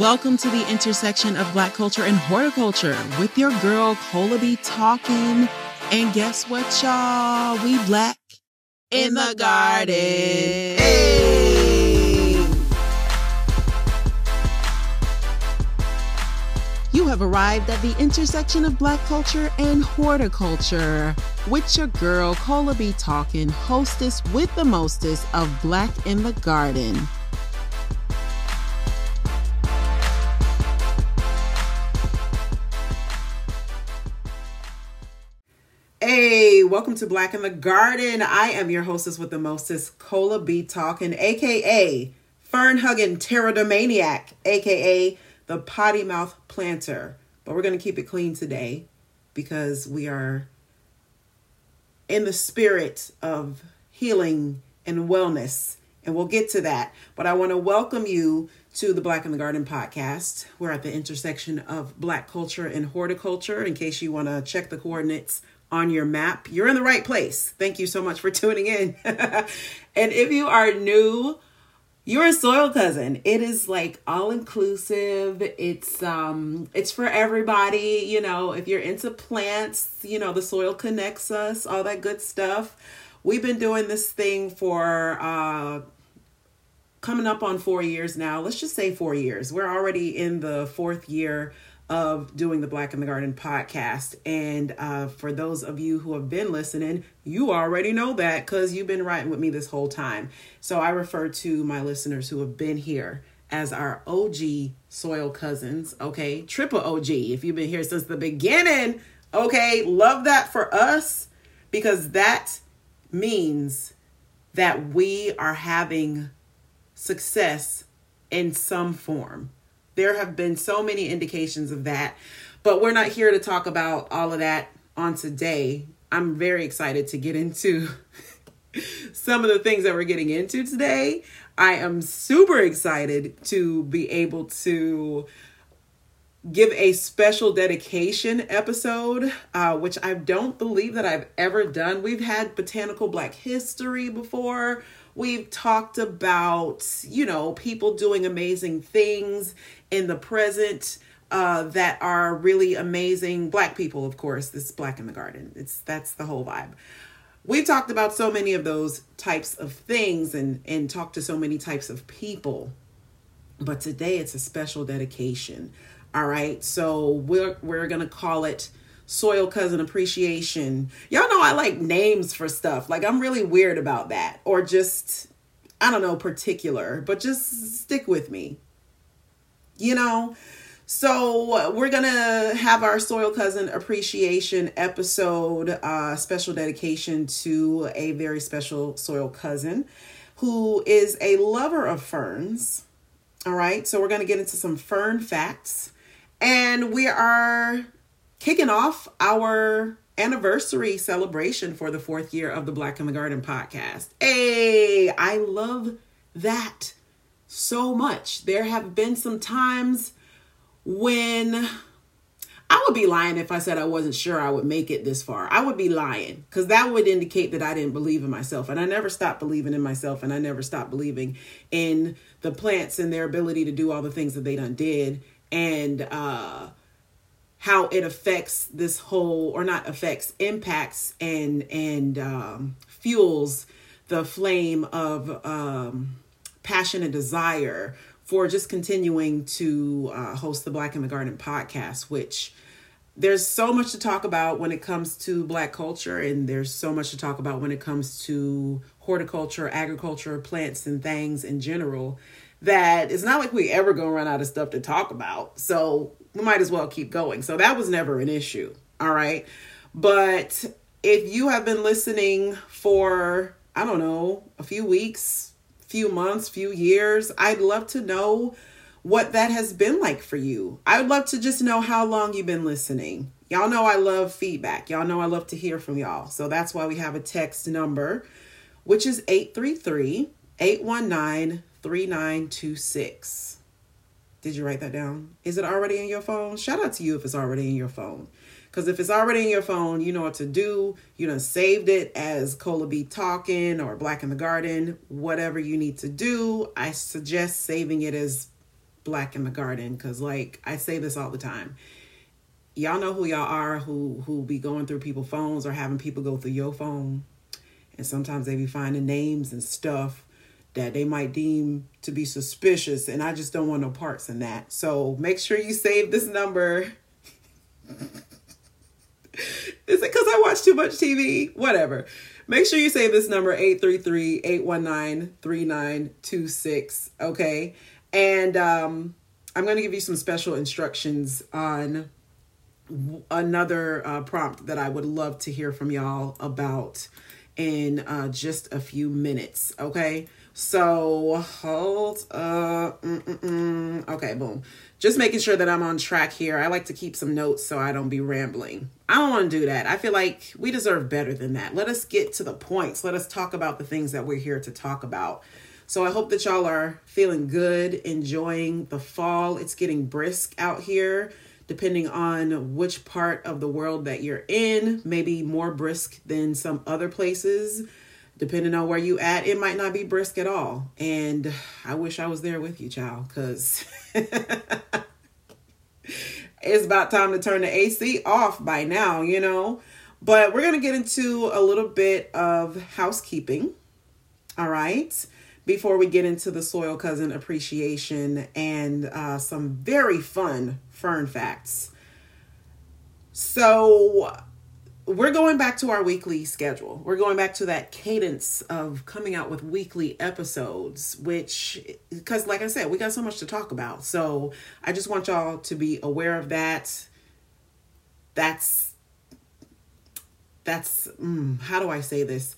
Welcome to the intersection of Black culture and horticulture with your girl Colah B Tawkin. And guess what, y'all? We black in the garden. Hey. You have arrived at the intersection of Black culture and horticulture with your girl Colah B Tawkin, hostess with the mostest of Black in the Garden. Welcome to Black in the Garden. I am your hostess with the mostest, Colah B Tawkin, aka Fern Hugging Pterodomaniac, aka the Potty Mouth Planter. But we're going to keep it clean today because we are in the spirit of healing and wellness. And we'll get to that. But I want to welcome you to the Black in the Garden podcast. We're at the intersection of Black culture and horticulture. In case you want to check the coordinates on your map, you're in the right place. Thank you so much for tuning in. and if you are new, you're a soil cousin. It is like all inclusive. It's um it's for everybody, you know, if you're into plants, you know, the soil connects us, all that good stuff. We've been doing this thing for uh coming up on 4 years now. Let's just say 4 years. We're already in the 4th year of doing the Black in the Garden podcast. And uh, for those of you who have been listening, you already know that because you've been writing with me this whole time. So I refer to my listeners who have been here as our OG soil cousins, okay? Triple OG, if you've been here since the beginning, okay? Love that for us because that means that we are having success in some form there have been so many indications of that. But we're not here to talk about all of that on today. I'm very excited to get into some of the things that we're getting into today. I am super excited to be able to give a special dedication episode, uh, which I don't believe that I've ever done. We've had botanical Black history before. We've talked about, you know, people doing amazing things in the present uh, that are really amazing. Black people, of course. This is Black in the Garden. It's that's the whole vibe. We've talked about so many of those types of things and and talked to so many types of people. But today it's a special dedication. All right. So we're we're gonna call it soil cousin appreciation. Y'all know I like names for stuff. Like I'm really weird about that. Or just I don't know, particular, but just stick with me you know so we're gonna have our soil cousin appreciation episode uh special dedication to a very special soil cousin who is a lover of ferns all right so we're gonna get into some fern facts and we are kicking off our anniversary celebration for the fourth year of the black in the garden podcast hey i love that so much. There have been some times when I would be lying if I said I wasn't sure I would make it this far. I would be lying because that would indicate that I didn't believe in myself. And I never stopped believing in myself and I never stopped believing in the plants and their ability to do all the things that they done did and uh how it affects this whole or not affects impacts and and um fuels the flame of um passion and desire for just continuing to uh, host the Black in the Garden podcast, which there's so much to talk about when it comes to Black culture, and there's so much to talk about when it comes to horticulture, agriculture, plants, and things in general. That it's not like we ever gonna run out of stuff to talk about. So we might as well keep going. So that was never an issue. All right. But if you have been listening for, I don't know, a few weeks, few months, few years. I'd love to know what that has been like for you. I would love to just know how long you've been listening. Y'all know I love feedback. Y'all know I love to hear from y'all. So that's why we have a text number, which is 833 819 3926. Did you write that down? Is it already in your phone? Shout out to you if it's already in your phone. Because if it's already in your phone, you know what to do. You done saved it as Colah B Tawkin or Black in the Garden, whatever you need to do. I suggest saving it as Black in the Garden because, like, I say this all the time. Y'all know who y'all are who who be going through people's phones or having people go through your phone, and sometimes they be finding names and stuff that they might deem to be suspicious, and I just don't want no parts in that. So make sure you save this number. Is it because I watch too much TV? Whatever. Make sure you save this number 833-819-3926, okay? And um I'm going to give you some special instructions on another uh, prompt that I would love to hear from y'all about in uh, just a few minutes, okay? So hold uh okay, boom. Just making sure that I'm on track here. I like to keep some notes so I don't be rambling. I don't want to do that. I feel like we deserve better than that. Let us get to the points. Let us talk about the things that we're here to talk about. So I hope that y'all are feeling good, enjoying the fall. It's getting brisk out here, depending on which part of the world that you're in, maybe more brisk than some other places depending on where you at, it might not be brisk at all. And I wish I was there with you, child, because it's about time to turn the AC off by now, you know. But we're going to get into a little bit of housekeeping. All right. Before we get into the soil cousin appreciation and uh, some very fun fern facts. So, we're going back to our weekly schedule. We're going back to that cadence of coming out with weekly episodes, which, because like I said, we got so much to talk about. So I just want y'all to be aware of that. That's, that's, mm, how do I say this?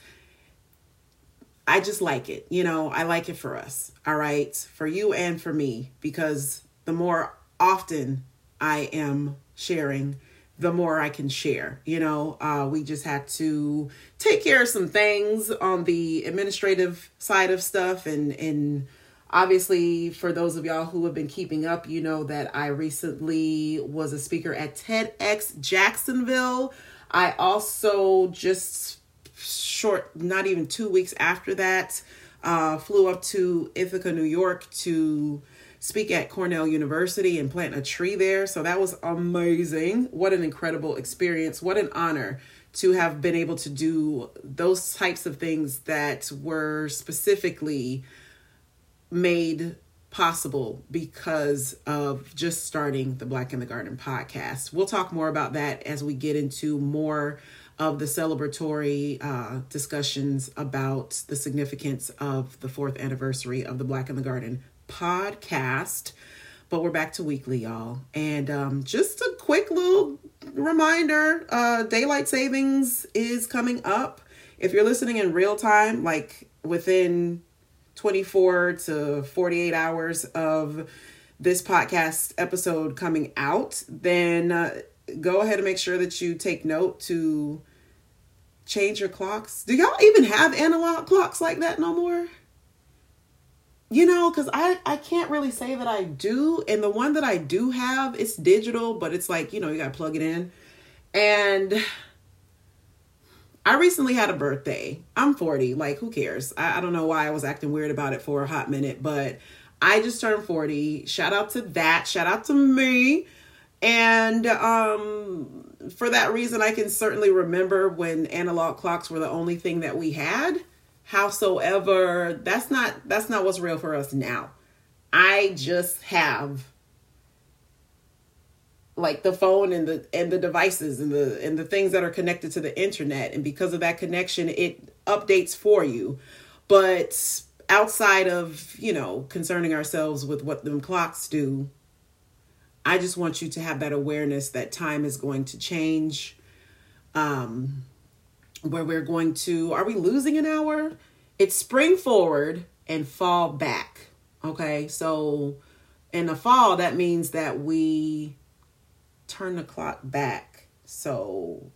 I just like it. You know, I like it for us. All right. For you and for me, because the more often I am sharing, the more I can share. You know, uh, we just had to take care of some things on the administrative side of stuff, and and obviously for those of y'all who have been keeping up, you know that I recently was a speaker at TEDx Jacksonville. I also just short, not even two weeks after that, uh, flew up to Ithaca, New York to speak at Cornell University and plant a tree there. So that was amazing. What an incredible experience. What an honor to have been able to do those types of things that were specifically made possible because of just starting the Black in the Garden podcast. We'll talk more about that as we get into more of the celebratory uh, discussions about the significance of the fourth anniversary of the Black in the Garden podcast. But we're back to weekly, y'all. And um, just a quick little reminder uh, daylight savings is coming up. If you're listening in real time, like within 24 to 48 hours of this podcast episode coming out, then uh, go ahead and make sure that you take note to change your clocks. Do y'all even have analog clocks like that no more? You know because i i can't really say that i do and the one that i do have it's digital but it's like you know you gotta plug it in. And i recently had a birthday. I'm 40 like who cares? I, I don't know why i was acting weird about it for a hot minute but i just turned 40 shout out to that. Shout out to me. And um for that reason i can certainly remember when analog clocks were the only thing that we had howsoever that's not that's not what's real for us now. I just have like the phone and the and the devices and the and the things that are connected to the internet. And because of that connection it updates for you. But outside of you know concerning ourselves with what them clocks do i just want you to have that awareness that time is going to change. Um where we're going to, are we losing an hour? It's spring forward and fall back. Okay, so in the fall, that means that we turn the clock back. So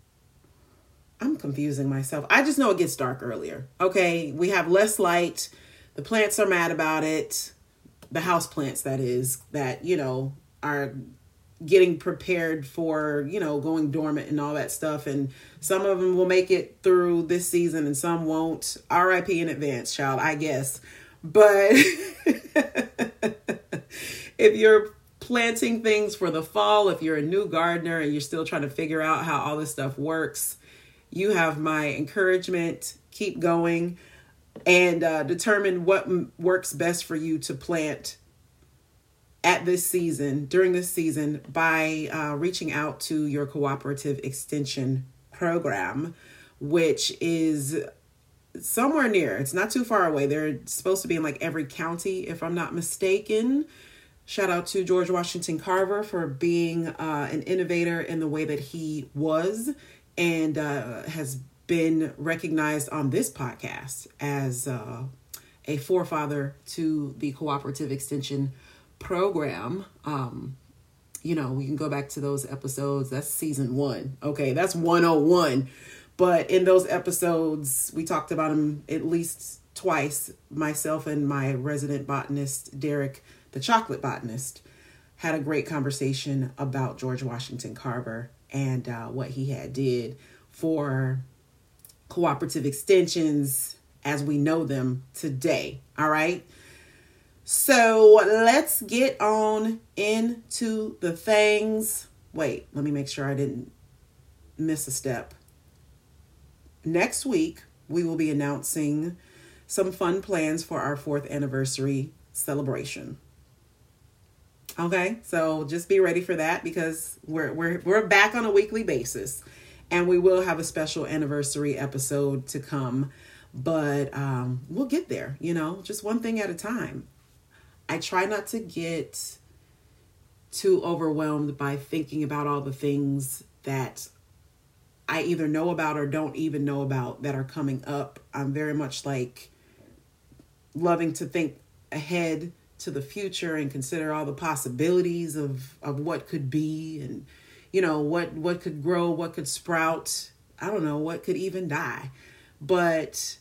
I'm confusing myself. I just know it gets dark earlier. Okay, we have less light. The plants are mad about it. The house plants, that is, that, you know, are getting prepared for you know going dormant and all that stuff. And some of them will make it through this season and some won't. Rip in advance child i guess. But if you're planting things for the fall, if you're a new gardener and you're still trying to figure out how all this stuff works, you have my encouragement. Keep going and uh, determine what m- works best for you to plant at this season, during this season, by uh, reaching out to your cooperative extension program, which is somewhere near. It's not too far away. They're supposed to be in like every county, if I'm not mistaken. Shout out to George Washington Carver for being uh, an innovator in the way that he was and uh, has been recognized on this podcast as uh, a forefather to the cooperative extension program. Um, you know, we can go back to those episodes. That's season one. Okay, that's 101. But in those episodes, we talked about him at least twice. Myself and my resident botanist, Derek, the chocolate botanist, had a great conversation about George Washington Carver and uh, what he had did for cooperative extensions as we know them today. All right. So let's get on into the things. Wait, let me make sure I didn't miss a step. Next week, we will be announcing some fun plans for our fourth anniversary celebration. Okay, so just be ready for that because we're we're we're back on a weekly basis, and we will have a special anniversary episode to come. But um, we'll get there, you know, just one thing at a time. I try not to get too overwhelmed by thinking about all the things that I either know about or don't even know about that are coming up. I'm very much like loving to think ahead to the future and consider all the possibilities of of what could be and you know what what could grow, what could sprout. I don't know what could even die. But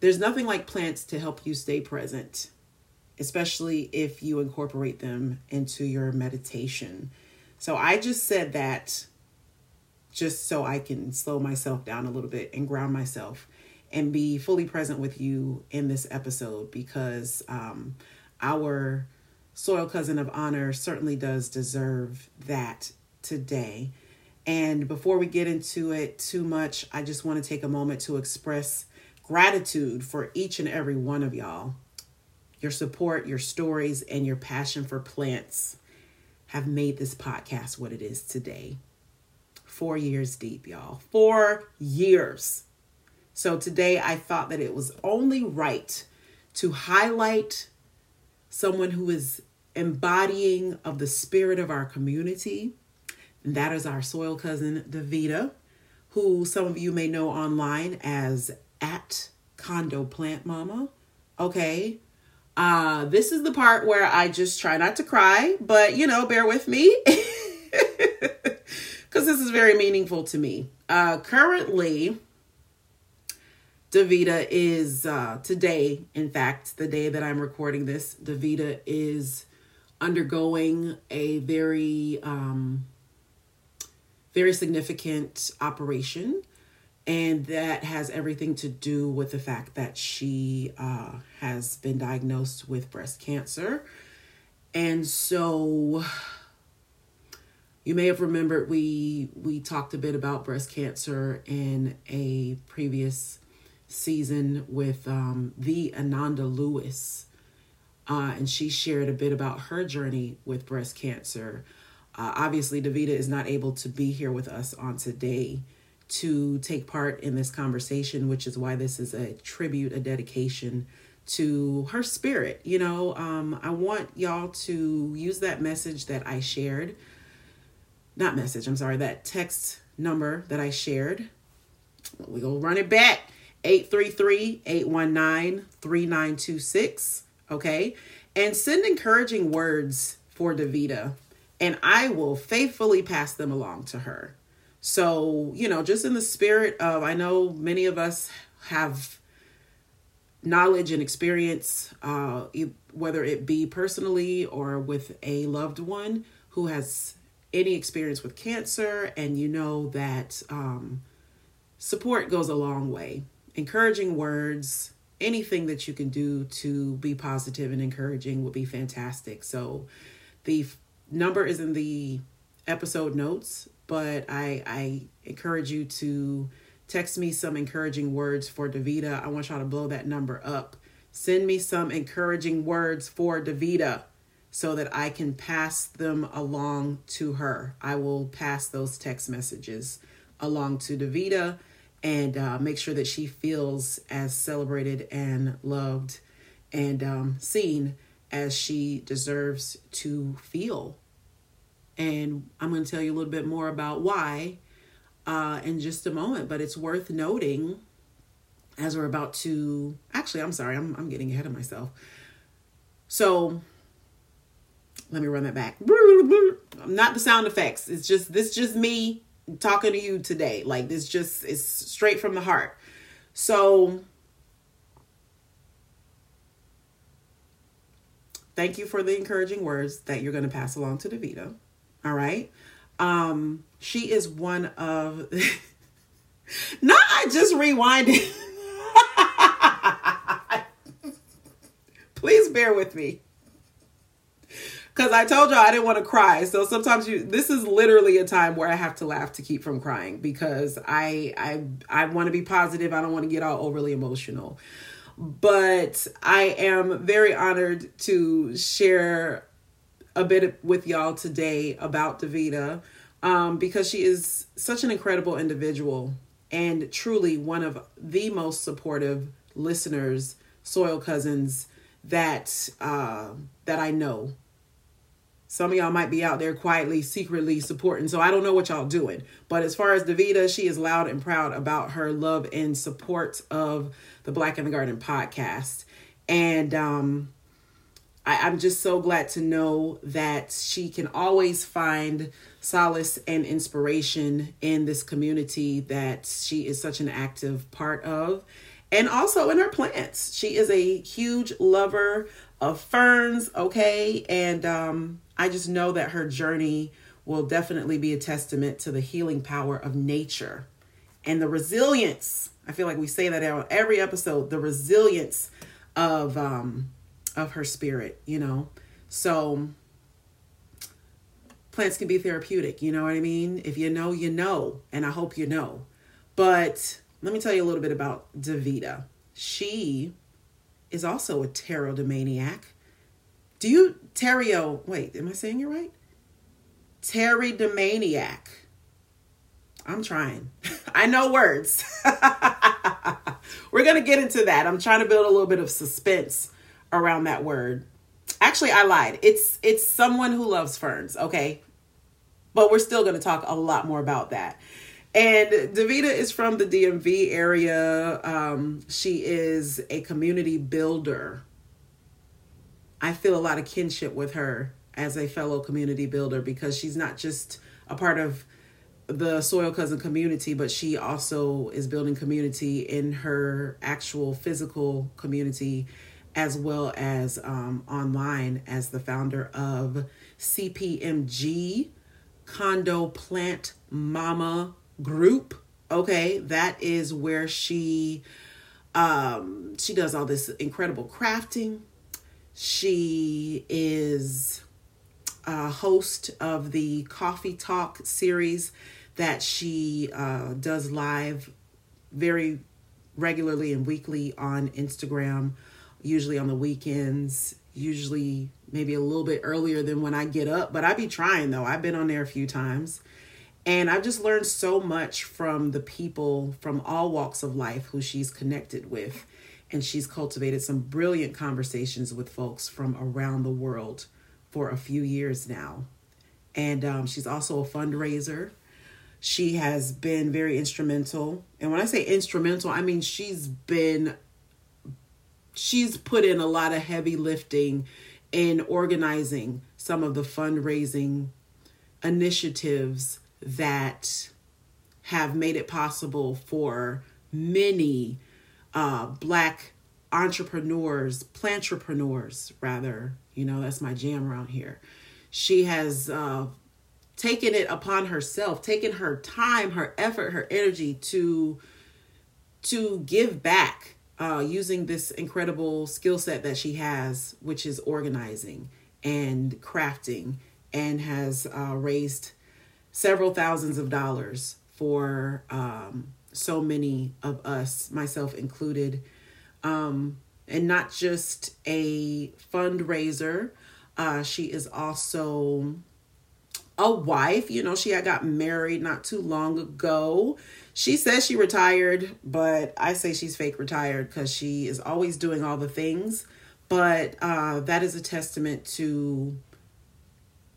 there's nothing like plants to help you stay present especially if you incorporate them into your meditation. So I just said that just so I can slow myself down a little bit and ground myself and be fully present with you in this episode because um, our soil cousin of honor certainly does deserve that today. And before we get into it too much, I just want to take a moment to express gratitude for each and every one of y'all your support, your stories, and your passion for plants have made this podcast what it is today. Four years deep, y'all. Four years. So today I thought that it was only right to highlight someone who is embodying of the spirit of our community. And that is our soil cousin, Davida, who some of you may know online as at Condo Plant Mama. Okay. Uh, this is the part where I just try not to cry, but you know, bear with me because this is very meaningful to me. Uh, currently, Davida is uh, today, in fact, the day that I'm recording this, Davida is undergoing a very, um, very significant operation and that has everything to do with the fact that she uh, has been diagnosed with breast cancer. And so you may have remembered we we talked a bit about breast cancer in a previous season with um, the Ananda Lewis. Uh, and she shared a bit about her journey with breast cancer. Uh, obviously, Davida is not able to be here with us on today to take part in this conversation, which is why this is a tribute, a dedication to her spirit. You know, um, I want y'all to use that message that I shared. Not message, I'm sorry, that text number that I shared. We go run it back 833 819 3926. Okay. And send encouraging words for Davida, and I will faithfully pass them along to her. So, you know, just in the spirit of, I know many of us have knowledge and experience, uh, whether it be personally or with a loved one who has any experience with cancer, and you know that um, support goes a long way. Encouraging words, anything that you can do to be positive and encouraging would be fantastic. So the f- number is in the episode notes, but I I encourage you to text me some encouraging words for Davida. I want y'all to blow that number up. Send me some encouraging words for Davida so that I can pass them along to her. I will pass those text messages along to Davida and uh, make sure that she feels as celebrated and loved and um, seen as she deserves to feel. And I'm going to tell you a little bit more about why uh, in just a moment, but it's worth noting as we're about to. Actually, I'm sorry, I'm, I'm getting ahead of myself. So let me run that back. Not the sound effects. It's just this just me talking to you today. Like this just is straight from the heart. So thank you for the encouraging words that you're going to pass along to Davida. All right. Um, she is one of not I just rewinded. Please bear with me because I told y'all I didn't want to cry. So sometimes you this is literally a time where I have to laugh to keep from crying because I I I want to be positive. I don't want to get all overly emotional. But I am very honored to share a bit with y'all today about Davida um, because she is such an incredible individual and truly one of the most supportive listeners, soil cousins that uh, that I know some of y'all might be out there quietly, secretly supporting. So I don't know what y'all doing. But as far as Davida, she is loud and proud about her love and support of the Black in the Garden podcast. And um, I, I'm just so glad to know that she can always find solace and inspiration in this community that she is such an active part of. And also in her plants. She is a huge lover of ferns, okay? And um I just know that her journey will definitely be a testament to the healing power of nature and the resilience. I feel like we say that every episode, the resilience of um of her spirit, you know. So plants can be therapeutic, you know what I mean? If you know, you know, and I hope you know. But let me tell you a little bit about Davida. She is also a pterodomaniac. Do you Terrio? Wait, am I saying it right? Pterodomaniac. I'm trying. I know words. We're going to get into that. I'm trying to build a little bit of suspense around that word. Actually, I lied. It's it's someone who loves ferns, okay? But we're still going to talk a lot more about that. And Davida is from the DMV area. Um, she is a community builder. I feel a lot of kinship with her as a fellow community builder because she's not just a part of the Soil Cousin community, but she also is building community in her actual physical community as well as um, online as the founder of CPMG Condo Plant Mama group. Okay that is where she um she does all this incredible crafting. She is a host of the coffee talk series that she uh, does live very regularly and weekly on instagram usually on the weekends usually maybe a little bit earlier than when i get up but I'd be trying though i've been on there a few times and I've just learned so much from the people from all walks of life who she's connected with. And she's cultivated some brilliant conversations with folks from around the world for a few years now. And um, she's also a fundraiser. She has been very instrumental. And when I say instrumental, I mean she's been, she's put in a lot of heavy lifting in organizing some of the fundraising initiatives that have made it possible for many uh, black entrepreneurs, plantrepreneurs, rather, you know, that's my jam around here. She has uh, taken it upon herself, taken her time, her effort, her energy to to give back uh, using this incredible skill set that she has, which is organizing and crafting, and has uh, raised several thousands of dollars for um, so many of us, myself included. Um, and not just a fundraiser, uh, she is also a wife. You know, she had got married not too long ago. She says she retired, but I say she's fake retired because she is always doing all the things. But uh, that is a testament to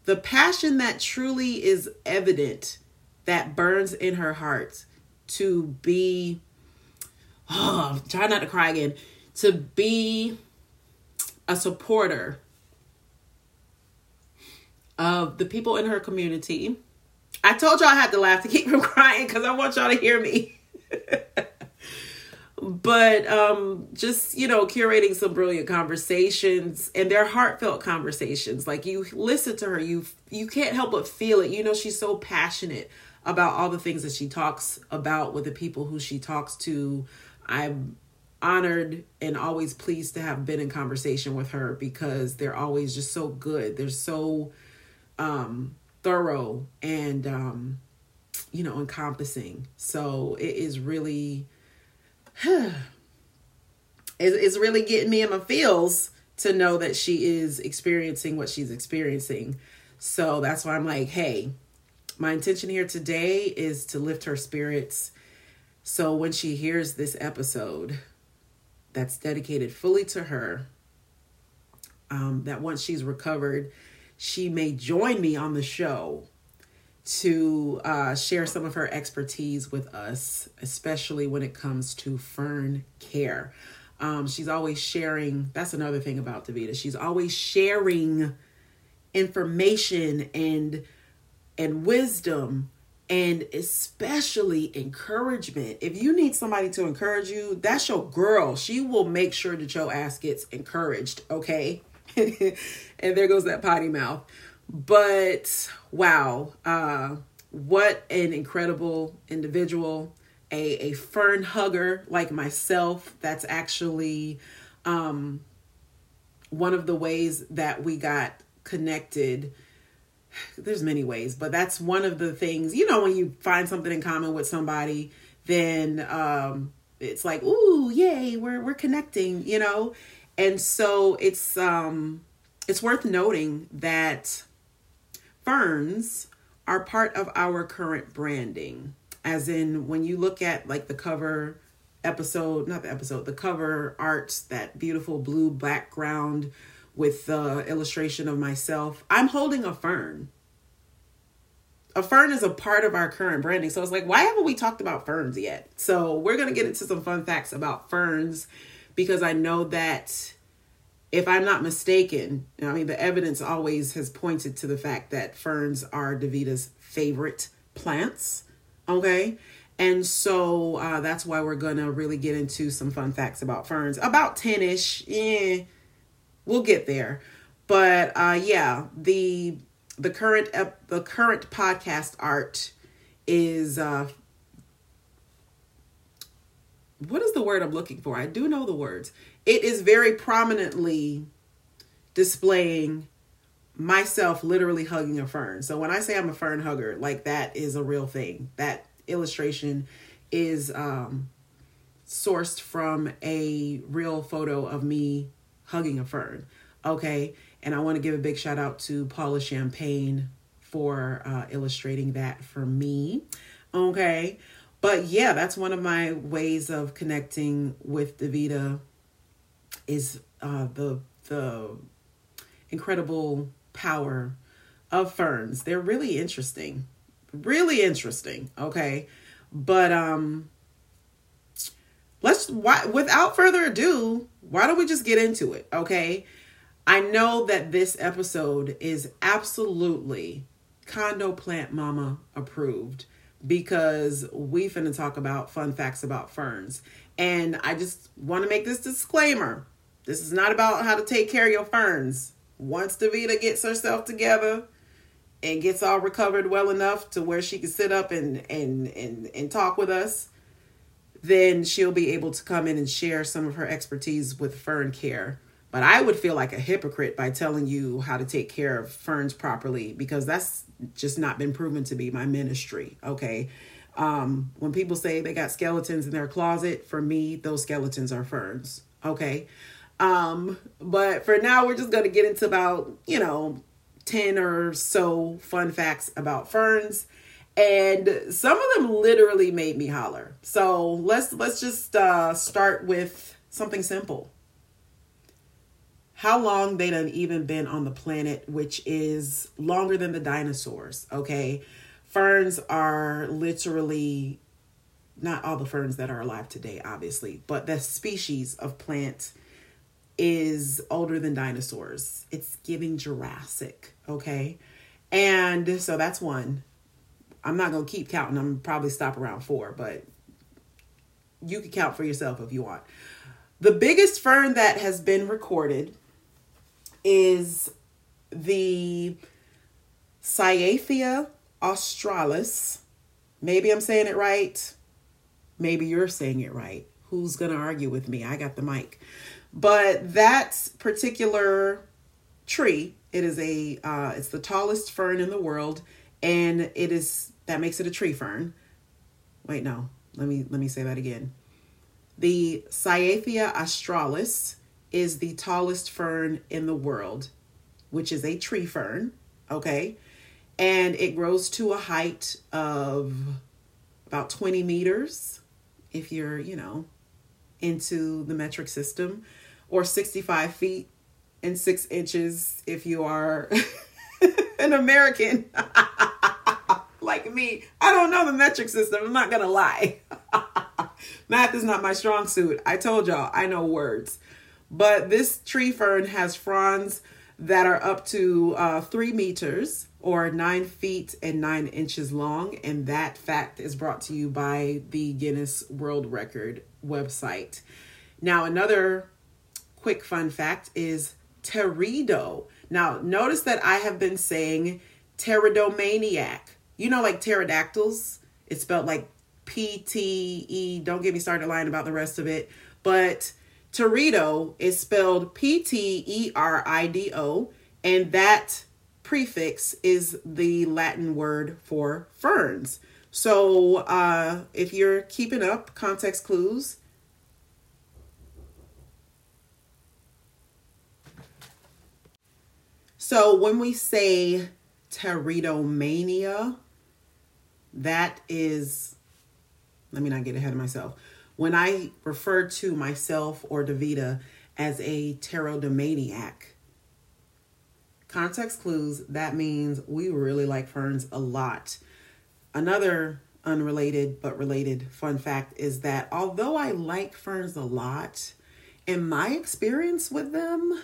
the passion that truly is evident that burns in her heart to be, oh, try not to cry again, to be a supporter of the people in her community. I told y'all I had to laugh to keep from crying because I want y'all to hear me. but um just you know curating some brilliant conversations and they're heartfelt conversations. Like you listen to her. You you can't help but feel it. You know she's so passionate about all the things that she talks about with the people who she talks to. I'm honored and always pleased to have been in conversation with her because they're always just so good. They're so um thorough and um you know encompassing so it is really it's really getting me in my feels to know that she is experiencing what she's experiencing. So that's why I'm like, hey, my intention here today is to lift her spirits. So when she hears this episode that's dedicated fully to her, um, that once she's recovered, she may join me on the show to uh, share some of her expertise with us, especially when it comes to fern care. Um, she's always sharing. That's another thing about Davida. She's always sharing information and and wisdom and especially encouragement. If you need somebody to encourage you, that's your girl. She will make sure that your ass gets encouraged, okay? and there goes that potty mouth. But wow, uh, what an incredible individual, a, a fern hugger like myself. That's actually um, one of the ways that we got connected. There's many ways, but that's one of the things, you know, when you find something in common with somebody, then um, it's like, ooh, yay, we're we're connecting, you know? And so it's um it's worth noting that ferns are part of our current branding. As in, when you look at like the cover episode, not the episode, the cover art, that beautiful blue background with the illustration of myself, I'm holding a fern. A fern is a part of our current branding. So it's like, why haven't we talked about ferns yet? So we're going to get into some fun facts about ferns because I know that if I'm not mistaken, I mean, the evidence always has pointed to the fact that ferns are Davida's favorite plants. Okay. And so uh, that's why we're going to really get into some fun facts about ferns. About 10 ish. Yeah, we'll get there. But uh, yeah, the the current ep- the current podcast art is uh, what is the word I'm looking for? I do know the words it is very prominently displaying myself literally hugging a fern. So when I say I'm a fern hugger, like that is a real thing. That illustration is um, sourced from a real photo of me hugging a fern. Okay. And I want to give a big shout out to Paula Champagne for uh, illustrating that for me. Okay. But yeah, that's one of my ways of connecting with Davida is uh, the the incredible power of ferns. They're really interesting, really interesting. Okay, but um, let's why without further ado, why don't we just get into it? Okay, I know that this episode is absolutely condo plant mama approved because we finna talk about fun facts about ferns. And I just want to make this disclaimer. This is not about how to take care of your ferns. Once Davida gets herself together and gets all recovered well enough to where she can sit up and and and, and talk with us, then she'll be able to come in and share some of her expertise with fern care. But I would feel like a hypocrite by telling you how to take care of ferns properly because that's just not been proven to be my ministry. Okay. Um, when people say they got skeletons in their closet, for me, those skeletons are ferns. Okay. Um, but for now, we're just going to get into about, you know, 10 or so fun facts about ferns and some of them literally made me holler. So let's let's just uh, start with something simple. How long they done even been on the planet, which is longer than the dinosaurs. Okay, ferns are literally not all the ferns that are alive today, obviously, but the species of plant is older than dinosaurs. It's giving Jurassic. Okay, and so that's one. I'm not to keep counting. I'm probably stop around four, but you can count for yourself if you want. The biggest fern that has been recorded is the Cyathea australis. Maybe I'm saying it right. Maybe you're saying it right. Who's going to argue with me? I got the mic. But that particular tree, it is a uh, it's the tallest fern in the world and it is that makes it a tree fern. Wait, no. Let me let me say that again. The Cyathea australis is the tallest fern in the world, which is a tree fern, okay? And it grows to a height of about 20 meters if you're, you know, into the metric system, or 65 feet and six inches if you are an American. like me. I don't know the metric system. I'm not to lie. Math is not my strong suit. I told y'all, I know words. But this tree fern has fronds that are up to uh, three meters or nine feet and nine inches long. And that fact is brought to you by the Guinness World Record website. Now, another quick fun fact is pterido. Now, notice that I have been saying pteridomaniac you know, like pterodactyls, it's spelled like P T E. Don't get me started lying about the rest of it. But Pterido is spelled P T E R I D O, and that prefix is the Latin word for ferns. So uh, if you're keeping up, context clues. So when we say pteridomania, that is, let me not get ahead of myself. When I refer to myself or Davida as a pteridomaniac, context clues, that means we really like ferns a lot. Another unrelated but related fun fact is that although I like ferns a lot, in my experience with them,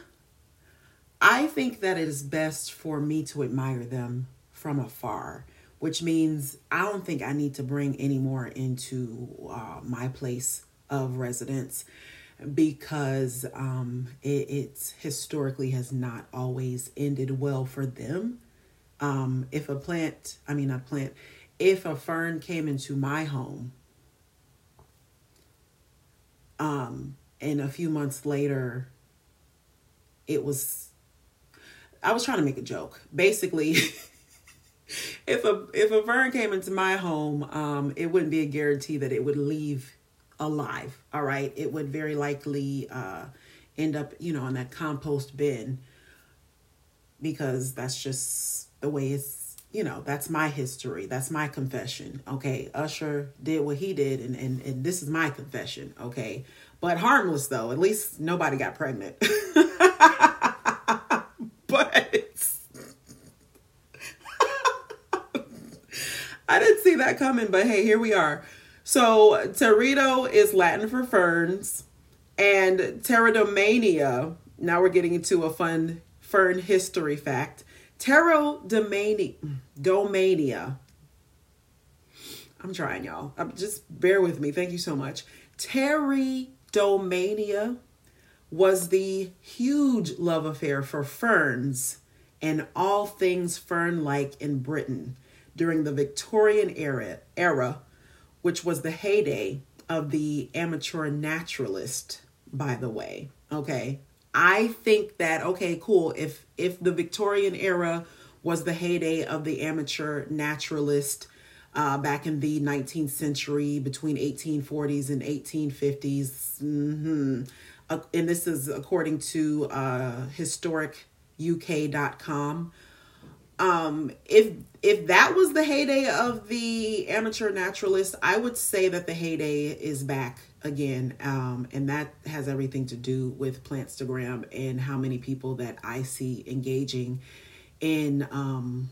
I think that it is best for me to admire them from afar which means I don't think I need to bring any more into uh, my place of residence because um, it historically has not always ended well for them. Um, if a plant, I mean, a plant, if a fern came into my home, um, and a few months later, it was, I was trying to make a joke. Basically, if a if a fern came into my home, um, it wouldn't be a guarantee that it would leave alive. All right, it would very likely uh, end up, you know, in that compost bin because that's just the way it's. You know, that's my history. That's my confession. Okay, Usher did what he did, and and, and this is my confession. Okay, but harmless though. At least nobody got pregnant. I didn't see that coming, but hey, here we are. So, pterido is Latin for ferns, and pteridomania. Now we're getting into a fun fern history fact. Pteridomania, domania. I'm trying, y'all. I'm, just bear with me. Thank you so much. Pteridomania was the huge love affair for ferns and all things fern like in Britain during the Victorian era, era, which was the heyday of the amateur naturalist, by the way. Okay. I think that okay, cool. If if the Victorian era was the heyday of the amateur naturalist uh, back in the 19th century between 1840s and 1850s, mm-hmm. uh, and this is according to uh, historicuk.com. Um, if if that was the heyday of the amateur naturalist, I would say that the heyday is back again. Um, and that has everything to do with Plantstagram and how many people that I see engaging in, um,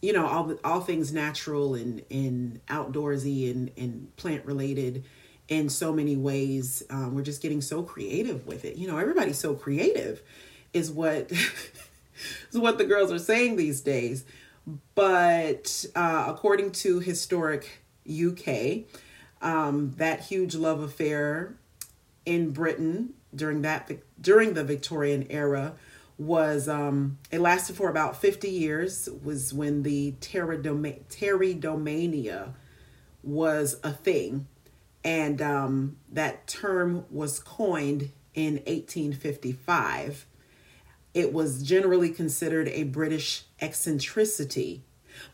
you know, all, all things natural and, and outdoorsy and, and plant related in so many ways. Um, we're just getting so creative with it. You know, everybody's so creative is what, is what the girls are saying these days. But uh, according to Historic UK, um, that huge love affair in Britain during that during the Victorian era was um, it lasted for about 50 years was when the pteridomania was a thing and um, that term was coined in 1855 it was generally considered a british eccentricity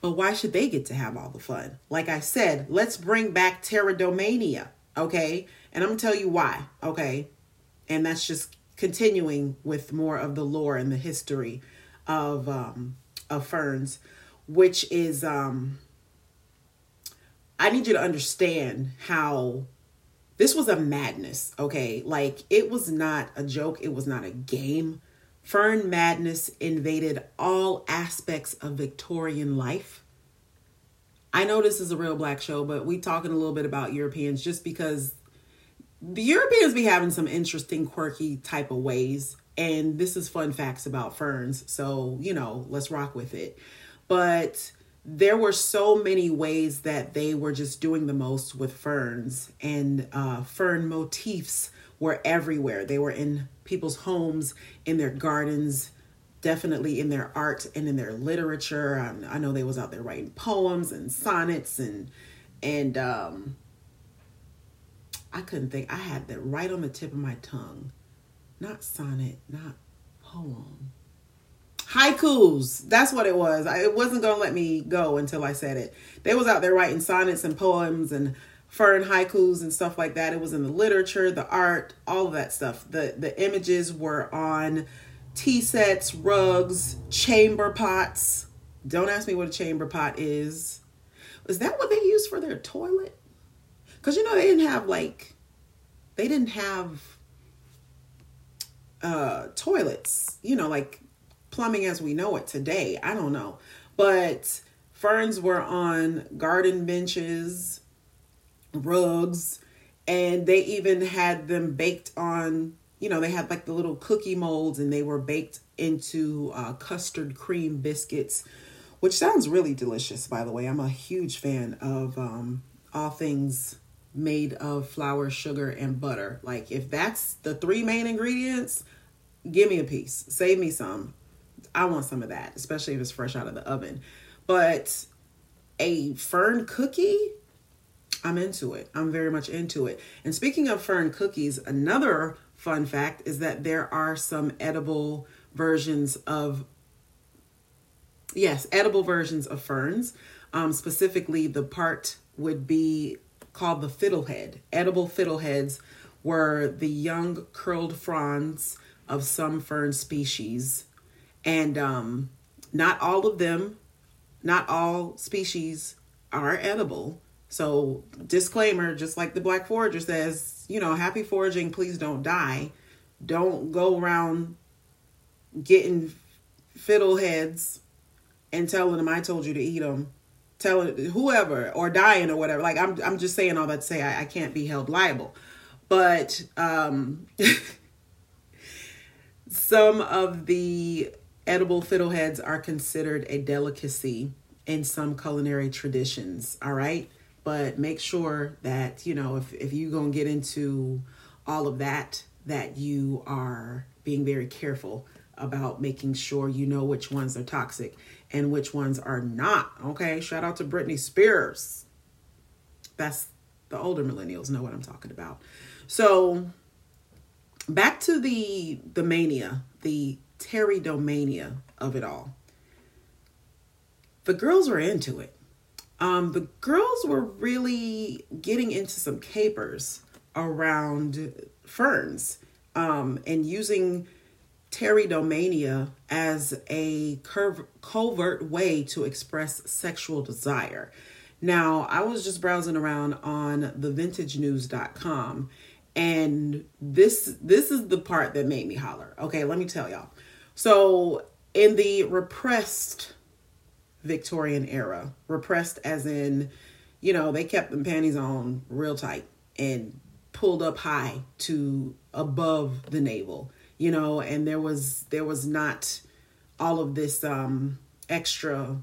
but why should they get to have all the fun? Like I said, let's bring back Pteridomania, okay? And I'm gonna tell you why, okay? And that's just continuing with more of the lore and the history of um of ferns, which is um I need you to understand how this was a madness, okay? Like it was not a joke, it was not a game Fern madness invaded all aspects of Victorian life. I know this is a real black show, but we talking a little bit about Europeans just because the Europeans be having some interesting, quirky type of ways. And this is fun facts about ferns. So, you know, let's rock with it. But there were so many ways that they were just doing the most with ferns and uh, fern motifs were everywhere. They were in people's homes, in their gardens, definitely in their art and in their literature. Um, I know they was out there writing poems and sonnets and and um, I couldn't think. I had that right on the tip of my tongue. Not sonnet, not poem. Haikus. That's what it was. I, it wasn't gonna let me go until I said it. They was out there writing sonnets and poems and fern haikus and stuff like that. It was in the literature, the art, all of that stuff. The the images were on tea sets, rugs, chamber pots. Don't ask me what a chamber pot is. Is that what they used for their toilet? Cuz you know they didn't have like they didn't have uh toilets, you know, like plumbing as we know it today. I don't know. But ferns were on garden benches, rugs and they even had them baked on you know they had like the little cookie molds and they were baked into uh, custard cream biscuits which sounds really delicious by the way. I'm a huge fan of um, all things made of flour sugar and butter. Like if that's the three main ingredients give me a piece. Save me some. I want some of that especially if it's fresh out of the oven. But a fern cookie I'm into it. I'm very much into it. And speaking of fern cookies, another fun fact is that there are some edible versions of yes, edible versions of ferns. Um, specifically, the part would be called the fiddlehead. Edible fiddleheads were the young curled fronds of some fern species, and um, not all of them, not all species are edible. So, disclaimer, just like the Black Forager says, you know, happy foraging, please don't die. Don't go around getting fiddleheads and telling them I told you to eat them. Telling whoever or dying or whatever. Like I'm I'm just saying all that to say I, I can't be held liable. But um some of the edible fiddleheads are considered a delicacy in some culinary traditions, all right? But make sure that you know if, if you're to get into all of that that you are being very careful about making sure you know which ones are toxic and which ones are not okay shout out to britney spears that's the older millennials know what I'm talking about. So back to the the mania, the pteridomania of it all. The girls were into it. Um, the girls were really getting into some capers around ferns um, and using pteridomania as a covert way to express sexual desire. Now, I was just browsing around on thevintagenews.com and this this is the part that made me holler. Okay, let me tell y'all. So, in the repressed Victorian era, repressed as in, you know, they kept them panties on real tight and pulled up high to above the navel, you know, and there was there was not all of this um extra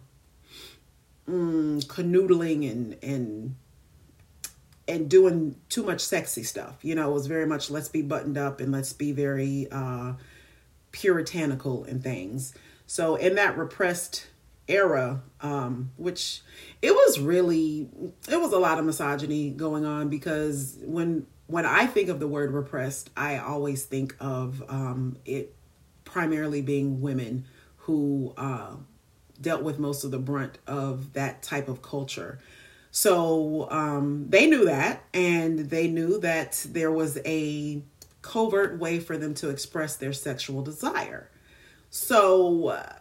mm, canoodling and and and doing too much sexy stuff. You know, it was very much let's be buttoned up and let's be very uh puritanical and things. So in that repressed era, um, which it was really it was a lot of misogyny going on because when when I think of the word repressed, I always think of um, it primarily being women who uh, dealt with most of the brunt of that type of culture. So um, they knew that, and they knew that there was a covert way for them to express their sexual desire. So, uh,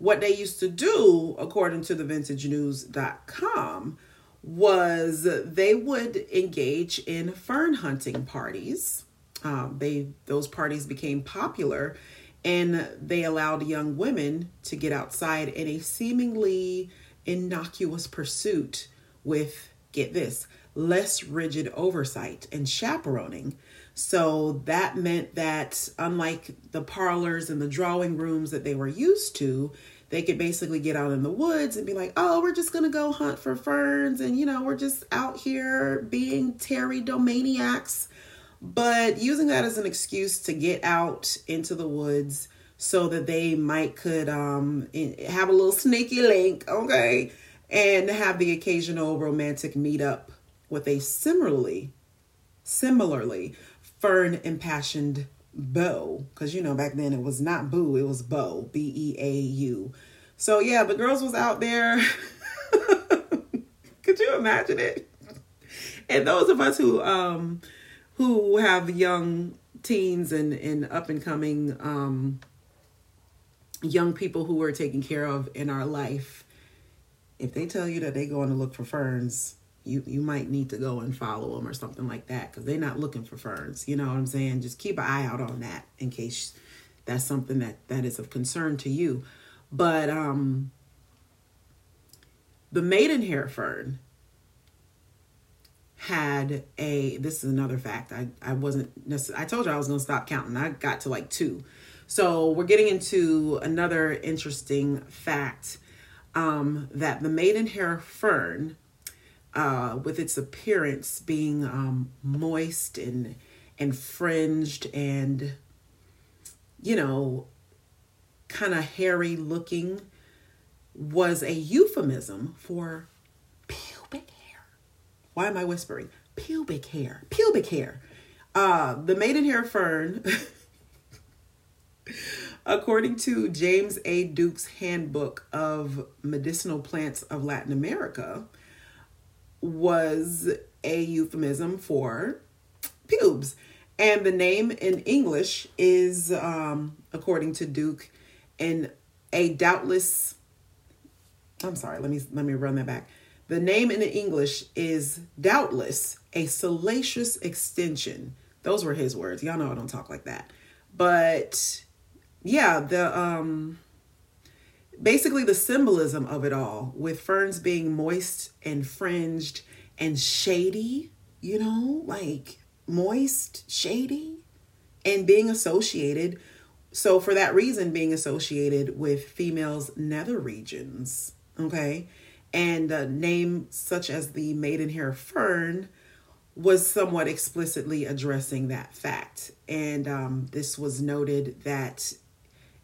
what they used to do, according to the vintagenews.com, was they would engage in fern hunting parties. Um, they those parties became popular, and they allowed young women to get outside in a seemingly innocuous pursuit with get this less rigid oversight and chaperoning. So that meant that, unlike the parlors and the drawing rooms that they were used to, they could basically get out in the woods and be like, oh, we're just going to go hunt for ferns. And, you know, we're just out here being pteridomaniacs. But using that as an excuse to get out into the woods so that they might could um, have a little sneaky link, okay, and have the occasional romantic meetup with a similarly, similarly fern impassioned beau because you know back then it was not boo it was beau b-e-a-u so yeah the girls was out there. Could you imagine it? And those of us who um who have young teens and and up and coming um young people who we're taking care of in our life if they tell you that they going to look for ferns you you might need to go and follow them or something like that because they're not looking for ferns. You know what I'm saying? Just keep an eye out on that in case that's something that that is of concern to you. But um, the maidenhair fern had a. This is another fact. I I wasn't necessarily. I told you I was to stop counting. I got to like two. So we're getting into another interesting fact um, that the maidenhair fern uh, with its appearance being um, moist and and fringed and you know kind of hairy looking was a euphemism for pubic hair. Why am I whispering? Pubic hair. Pubic hair. Uh, the maidenhair fern, according to James A. Duke's Handbook of Medicinal Plants of Latin America, was a euphemism for pubes. And the name in English is, um, according to Duke, and a doubtless. I'm sorry. Let me let me run that back. The name in English is doubtless a salacious extension. Those were his words. Y'all know I don't talk like that. But yeah, the um basically the symbolism of it all with ferns being moist and fringed and shady, you know, like moist, shady, and being associated. So, for that reason, being associated with females' nether regions, okay, and a name such as the maidenhair fern was somewhat explicitly addressing that fact. And um, this was noted that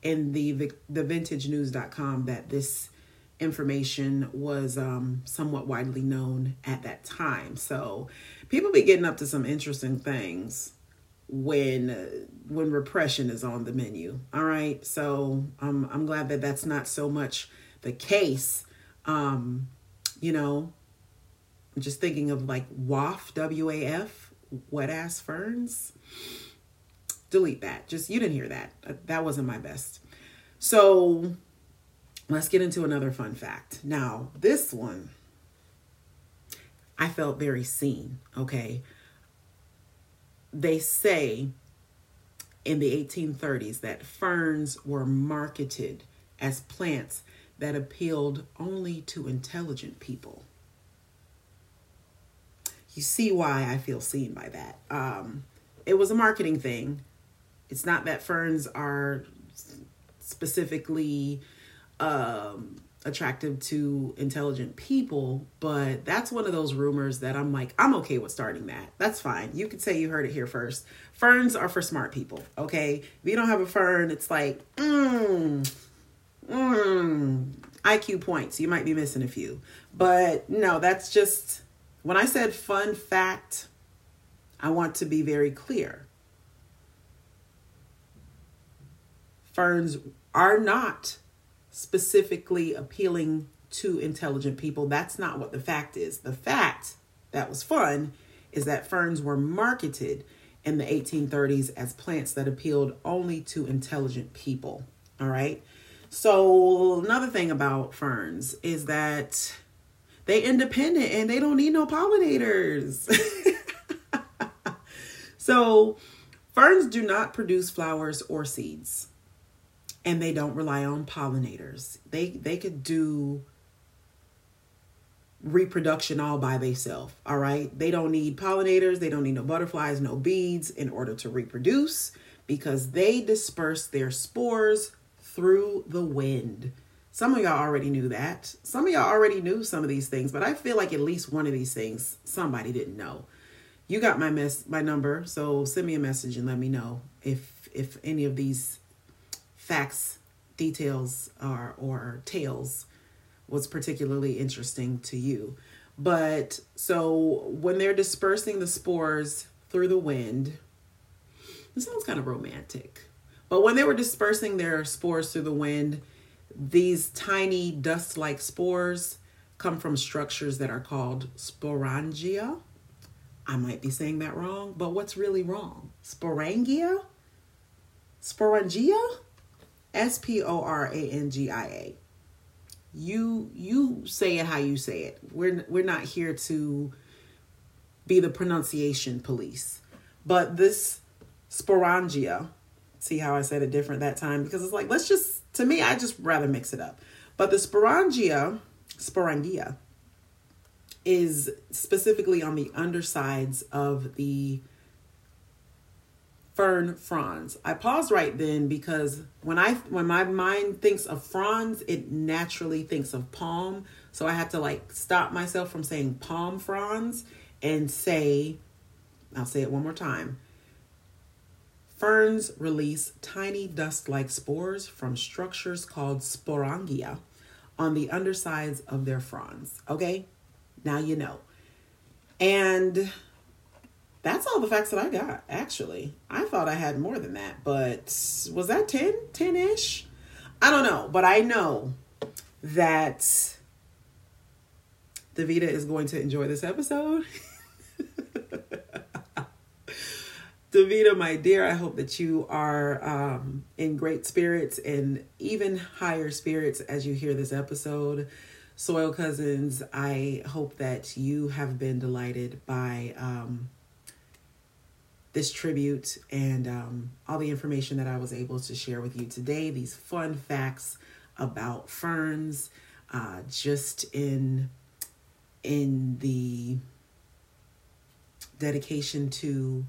in the the vintagenews.com that this information was um, somewhat widely known at that time. So people be getting up to some interesting things when uh, when repression is on the menu. All right, so um, I'm glad that that's not so much the case. Um, you know, I'm just thinking of like WAF, W A F, wet ass ferns. Delete that. Just you didn't hear that. Uh, that wasn't my best. So let's get into another fun fact. Now, this one, I felt very seen. Okay they say in the 1830s that ferns were marketed as plants that appealed only to intelligent people. You see why I feel seen by that. Um, it was a marketing thing. It's not that ferns are specifically um, attractive to intelligent people, but that's one of those rumors that I'm like, I'm okay with starting that. That's fine. You could say you heard it here first. Ferns are for smart people, okay? If you don't have a fern, it's like, mm, mm, IQ points. You might be missing a few. But no, that's just, when I said fun fact, I want to be very clear. Ferns are not specifically appealing to intelligent people. That's not what the fact is. The fact that was fun is that ferns were marketed in the 1830s as plants that appealed only to intelligent people. All right. So, another thing about ferns is that they independent and they don't need no pollinators. so, ferns do not produce flowers or seeds and they don't rely on pollinators. They they could do reproduction all by themselves. All right. They don't need pollinators. They don't need no butterflies, no bees in order to reproduce because they disperse their spores through the wind. Some of y'all already knew that. Some of y'all already knew some of these things, but I feel like at least one of these things somebody didn't know. You got my mess my number, so send me a message and let me know if if any of these facts, details, or, or tales was particularly interesting to you. But so when they're dispersing the spores through the wind, this sounds kind of romantic. But when they were dispersing their spores through the wind, these tiny dust like spores come from structures that are called sporangia. I might be saying that wrong, but what's really wrong? Sporangia? Sporangia? S P O R A N G I A. You you say it how you say it. We're we're not here to be the pronunciation police. But this sporangia, see how I said it different that time because it's like let's just to me I just rather mix it up. But the sporangia, sporangia is specifically on the undersides of the fern fronds. I paused right then because when I when my mind thinks of fronds, it naturally thinks of palm. So I had to like stop myself from saying palm fronds and say, I'll say it one more time. Ferns release tiny dust-like spores from structures called sporangia on the undersides of their fronds. Okay? Now you know. And that's all the facts that I got, actually. I thought I had more than that, but was that 10? 10 ish? I don't know, but I know that Davida is going to enjoy this episode. Davida, my dear, I hope that you are um, in great spirits and even higher spirits as you hear this episode. Soil Cousins, I hope that you have been delighted by um, this tribute and um, all the information that I was able to share with you today. These fun facts about ferns, uh, just in in the dedication to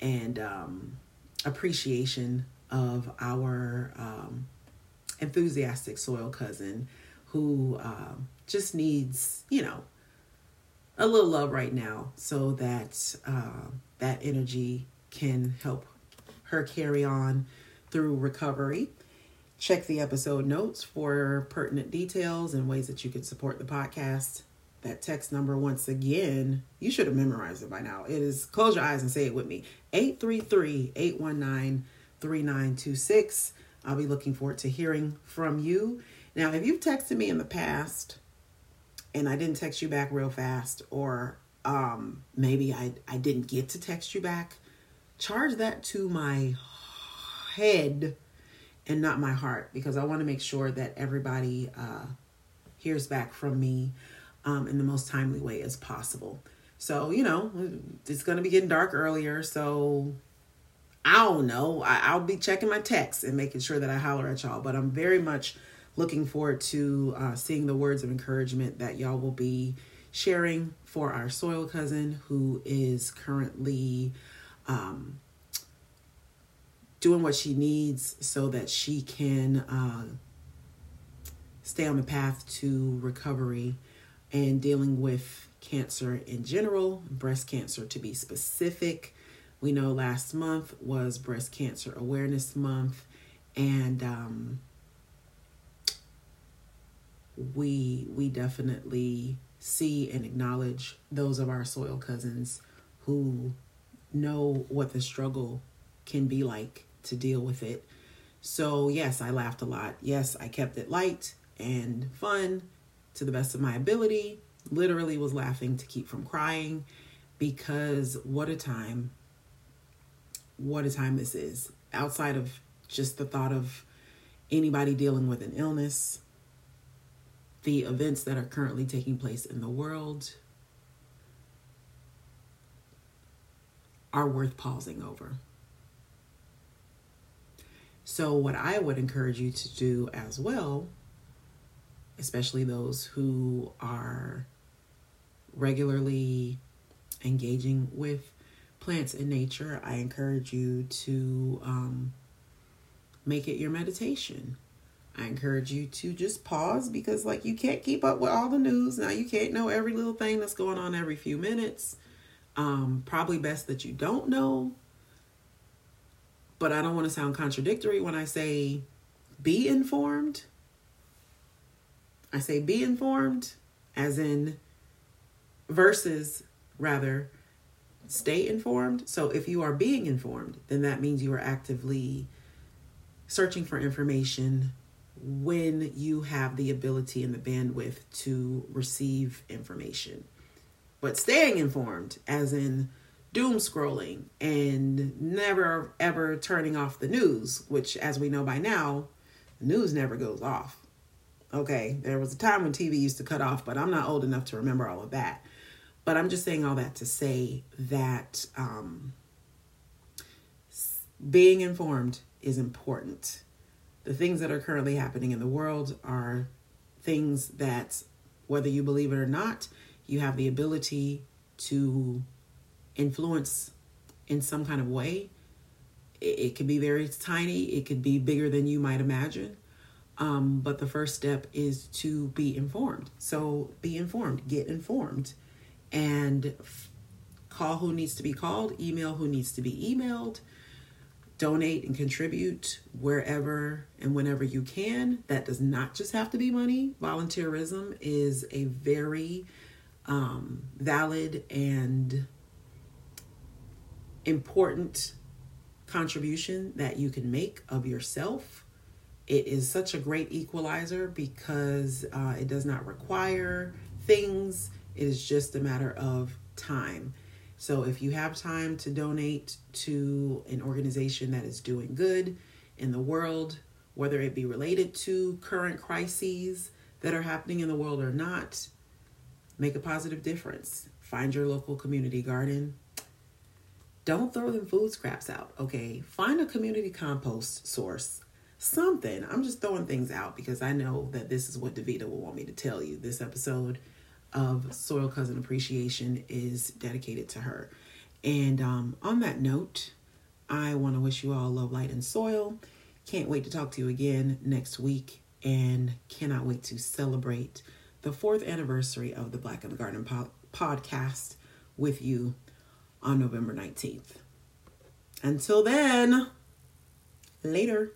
and um, appreciation of our um, enthusiastic soil cousin who uh, just needs, you know, a little love right now so that uh, that energy can help her carry on through recovery. Check the episode notes for pertinent details and ways that you can support the podcast. That text number, once again, you should have memorized it by now. It is, close your eyes and say it with me 833 819 3926. I'll be looking forward to hearing from you. Now, if you've texted me in the past and I didn't text you back real fast, or um, maybe I, I didn't get to text you back, charge that to my head and not my heart because I want to make sure that everybody uh, hears back from me um, in the most timely way as possible. So, you know, it's going to be getting dark earlier. So, I don't know. I, will be checking my texts and making sure that I holler at y'all. But I'm very much looking forward to uh, seeing the words of encouragement that y'all will be sharing for our soil cousin who is currently um, doing what she needs so that she can uh, stay on the path to recovery and dealing with cancer in general, breast cancer to be specific. We know last month was Breast Cancer Awareness Month, and um, we we definitely see and acknowledge those of our soil cousins who know what the struggle can be like to deal with it. So, yes, I laughed a lot. Yes, I kept it light and fun to the best of my ability. Literally was laughing to keep from crying because what a time. What a time this is. Outside of just the thought of anybody dealing with an illness, the events that are currently taking place in the world are worth pausing over. So, what I would encourage you to do as well, especially those who are regularly engaging with plants in nature, I encourage you to um, make it your meditation. I encourage you to just pause because, like, you can't keep up with all the news. Now, you can't know every little thing that's going on every few minutes. Um, probably best that you don't know but I don't want to sound contradictory when I say be informed. I say be informed, as in versus rather stay informed. So if you are being informed, then that means you are actively searching for information when you have the ability and the bandwidth to receive information. But staying informed, as in doom scrolling and never ever turning off the news, which, as we know by now, the news never goes off. Okay, there was a time when TV used to cut off, but I'm not old enough to remember all of that. But I'm just saying all that to say that um, being informed is important. The things that are currently happening in the world are things that, whether you believe it or not, you have the ability to influence in some kind of way. It, it could be very tiny, it could be bigger than you might imagine. Um, but the first step is to be informed. So be informed, get informed, and f- call who needs to be called, email who needs to be emailed, donate and contribute wherever and whenever you can. That does not just have to be money. Volunteerism is a very um, valid and important contribution that you can make of yourself. It is such a great equalizer because uh, it does not require things, it is just a matter of time. So, if you have time to donate to an organization that is doing good in the world, whether it be related to current crises that are happening in the world or not, make a positive difference. Find your local community garden, don't throw them food scraps out, okay? Find a community compost source. Something. I'm just throwing things out because I know that this is what Davida will want me to tell you. This episode of Soil Cousin Appreciation is dedicated to her. And um, on that note, I want to wish you all love, light, and soil. Can't wait to talk to you again next week and cannot wait to celebrate the fourth anniversary of the Black in the Garden po- podcast with you on November 19th. Until then, later.